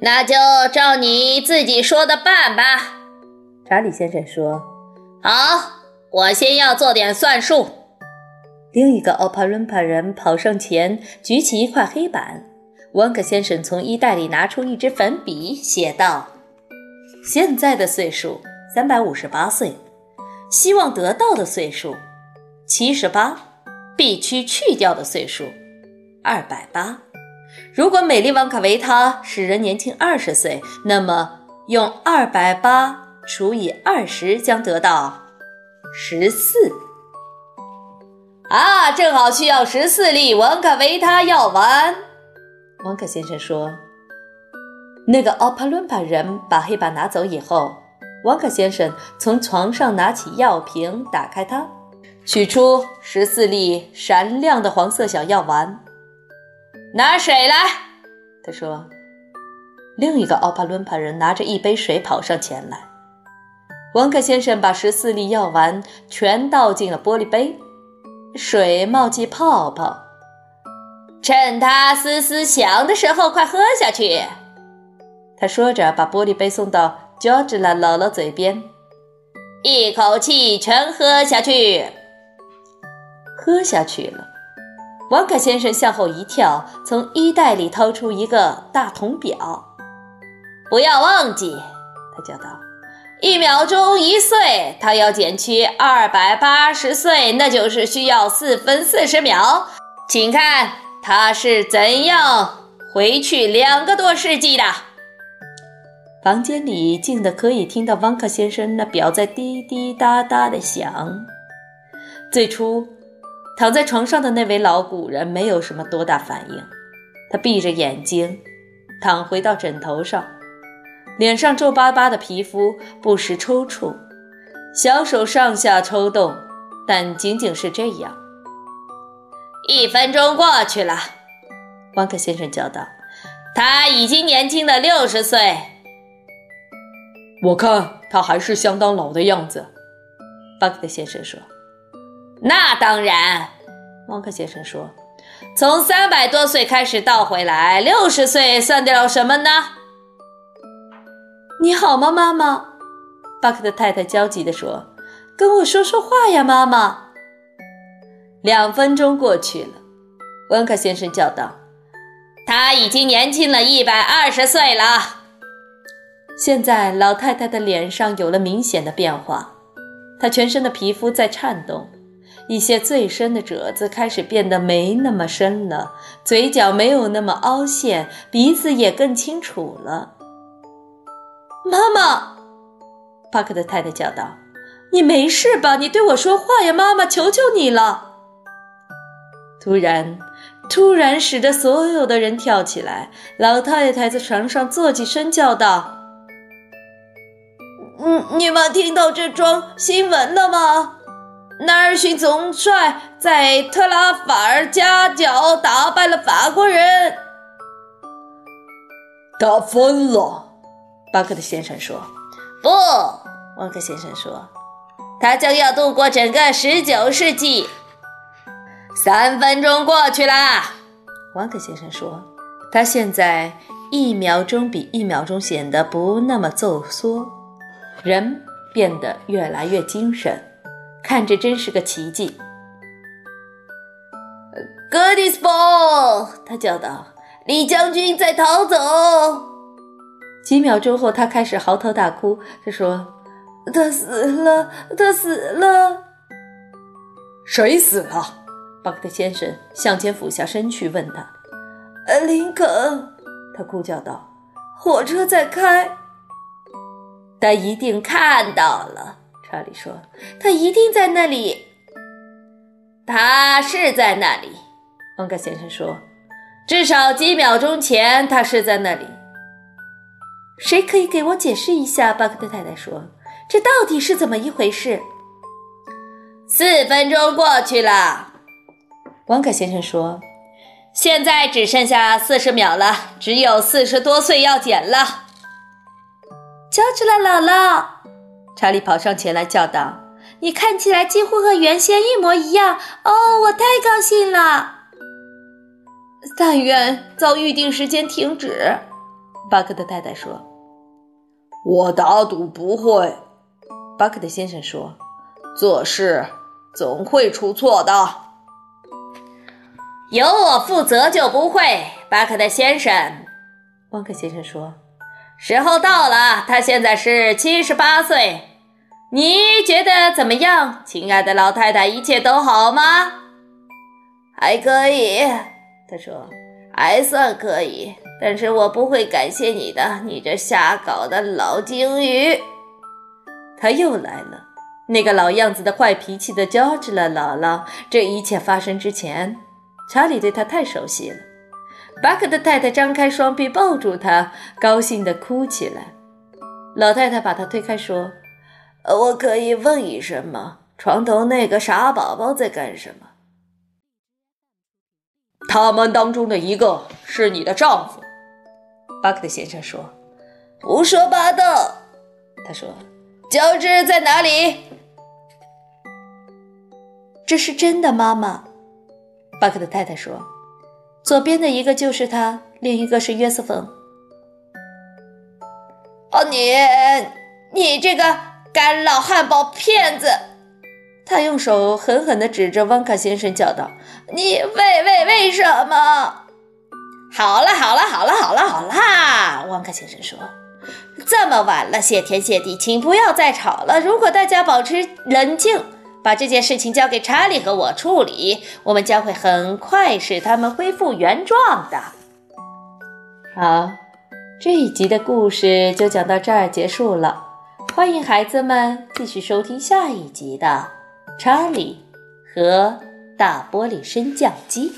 那就照你自己说的办吧。查理先生说：“好，我先要做点算术。”另一个奥帕伦帕人跑上前，举起一块黑板。温克先生从衣袋里拿出一支粉笔，写道：“现在的岁数三百五十八岁，希望得到的岁数七十八，必须去掉的岁数二百八。如果美丽旺卡维他使人年轻二十岁，那么用二百八。”除以二十将得到十四啊，正好需要十四粒王卡维他药丸。王克先生说：“那个奥帕伦巴人把黑板拿走以后，王克先生从床上拿起药瓶，打开它，取出十四粒闪亮的黄色小药丸。拿水来，他说。另一个奥帕伦帕人拿着一杯水跑上前来。王克先生把十四粒药丸全倒进了玻璃杯，水冒起泡泡。趁它嘶嘶响的时候，快喝下去。他说着，把玻璃杯送到 George 的姥姥嘴边，一口气全喝下去。喝下去了。王克先生向后一跳，从衣袋里掏出一个大铜表。不要忘记，他叫道。一秒钟一岁，它要减去二百八十岁，那就是需要四分四十秒。请看，它是怎样回去两个多世纪的。房间里静得可以听到汪克先生那表在滴滴答答的响。最初，躺在床上的那位老古人没有什么多大反应，他闭着眼睛，躺回到枕头上。脸上皱巴巴的皮肤不时抽搐，小手上下抽动，但仅仅是这样。一分钟过去了，汪克先生叫道：“他已经年轻的六十岁。我看他还是相当老的样子。”巴克先生说。“那当然。”汪克先生说，“从三百多岁开始倒回来，六十岁算得了什么呢？”你好吗，妈妈？巴克的太太焦急地说：“跟我说说话呀，妈妈。”两分钟过去了，温克先生叫道：“他已经年轻了一百二十岁了。”现在，老太太的脸上有了明显的变化，她全身的皮肤在颤动，一些最深的褶子开始变得没那么深了，嘴角没有那么凹陷，鼻子也更清楚了。妈妈，巴克的太太叫道：“你没事吧？你对我说话呀，妈妈，求求你了！”突然，突然使得所有的人跳起来。老太太在床上坐起身，叫道：“嗯，你们听到这桩新闻了吗？纳尔逊总帅在特拉法尔加角打败了法国人，他疯了。”巴克特先生说：“不。”沃克先生说：“他将要度过整个十九世纪。”三分钟过去啦，沃克先生说：“他现在一秒钟比一秒钟显得不那么皱缩，人变得越来越精神，看着真是个奇迹。” Goodisball，他叫道：“李将军在逃走。”几秒钟后，他开始嚎啕大哭。他说：“他死了，他死了。”谁死了？巴克特先生向前俯下身去问他：“呃，林肯。”他哭叫道：“火车在开。”他一定看到了。查理说：“他一定在那里。”他是在那里。旺格先生说：“至少几秒钟前，他是在那里。”谁可以给我解释一下？巴克特太太说：“这到底是怎么一回事？”四分钟过去了，王可先生说：“现在只剩下四十秒了，只有四十多岁要减了。”叫出来，姥姥！查理跑上前来叫道：“你看起来几乎和原先一模一样哦！我太高兴了。但愿早预定时间停止。”巴克的太太说。我打赌不会，巴克的先生说。做事总会出错的，由我负责就不会。巴克的先生，汪克先生说。时候到了，他现在是七十八岁。你觉得怎么样，亲爱的老太太？一切都好吗？还可以，他说，还算可以。但是我不会感谢你的，你这瞎搞的老鲸鱼。他又来了，那个老样子的坏脾气的乔治了。姥姥，这一切发生之前，查理对他太熟悉了。巴克的太太张开双臂抱住他，高兴地哭起来。老太太把他推开说。我可以问一声吗？床头那个傻宝宝在干什么？他们当中的一个是你的丈夫，巴克的先生说。胡说八道！他说。乔治在哪里？这是真的，妈妈。巴克的太太说。左边的一个就是他，另一个是约瑟芬。哦，你，你这个。干老汉堡骗子！他用手狠狠地指着汪卡先生，叫道：“你为为为什么？”好了好了好了好了好了，汪卡先生说：“这么晚了，谢天谢地，请不要再吵了。如果大家保持冷静，把这件事情交给查理和我处理，我们将会很快使他们恢复原状的。”好，这一集的故事就讲到这儿结束了。欢迎孩子们继续收听下一集的《查理和大玻璃升降机》。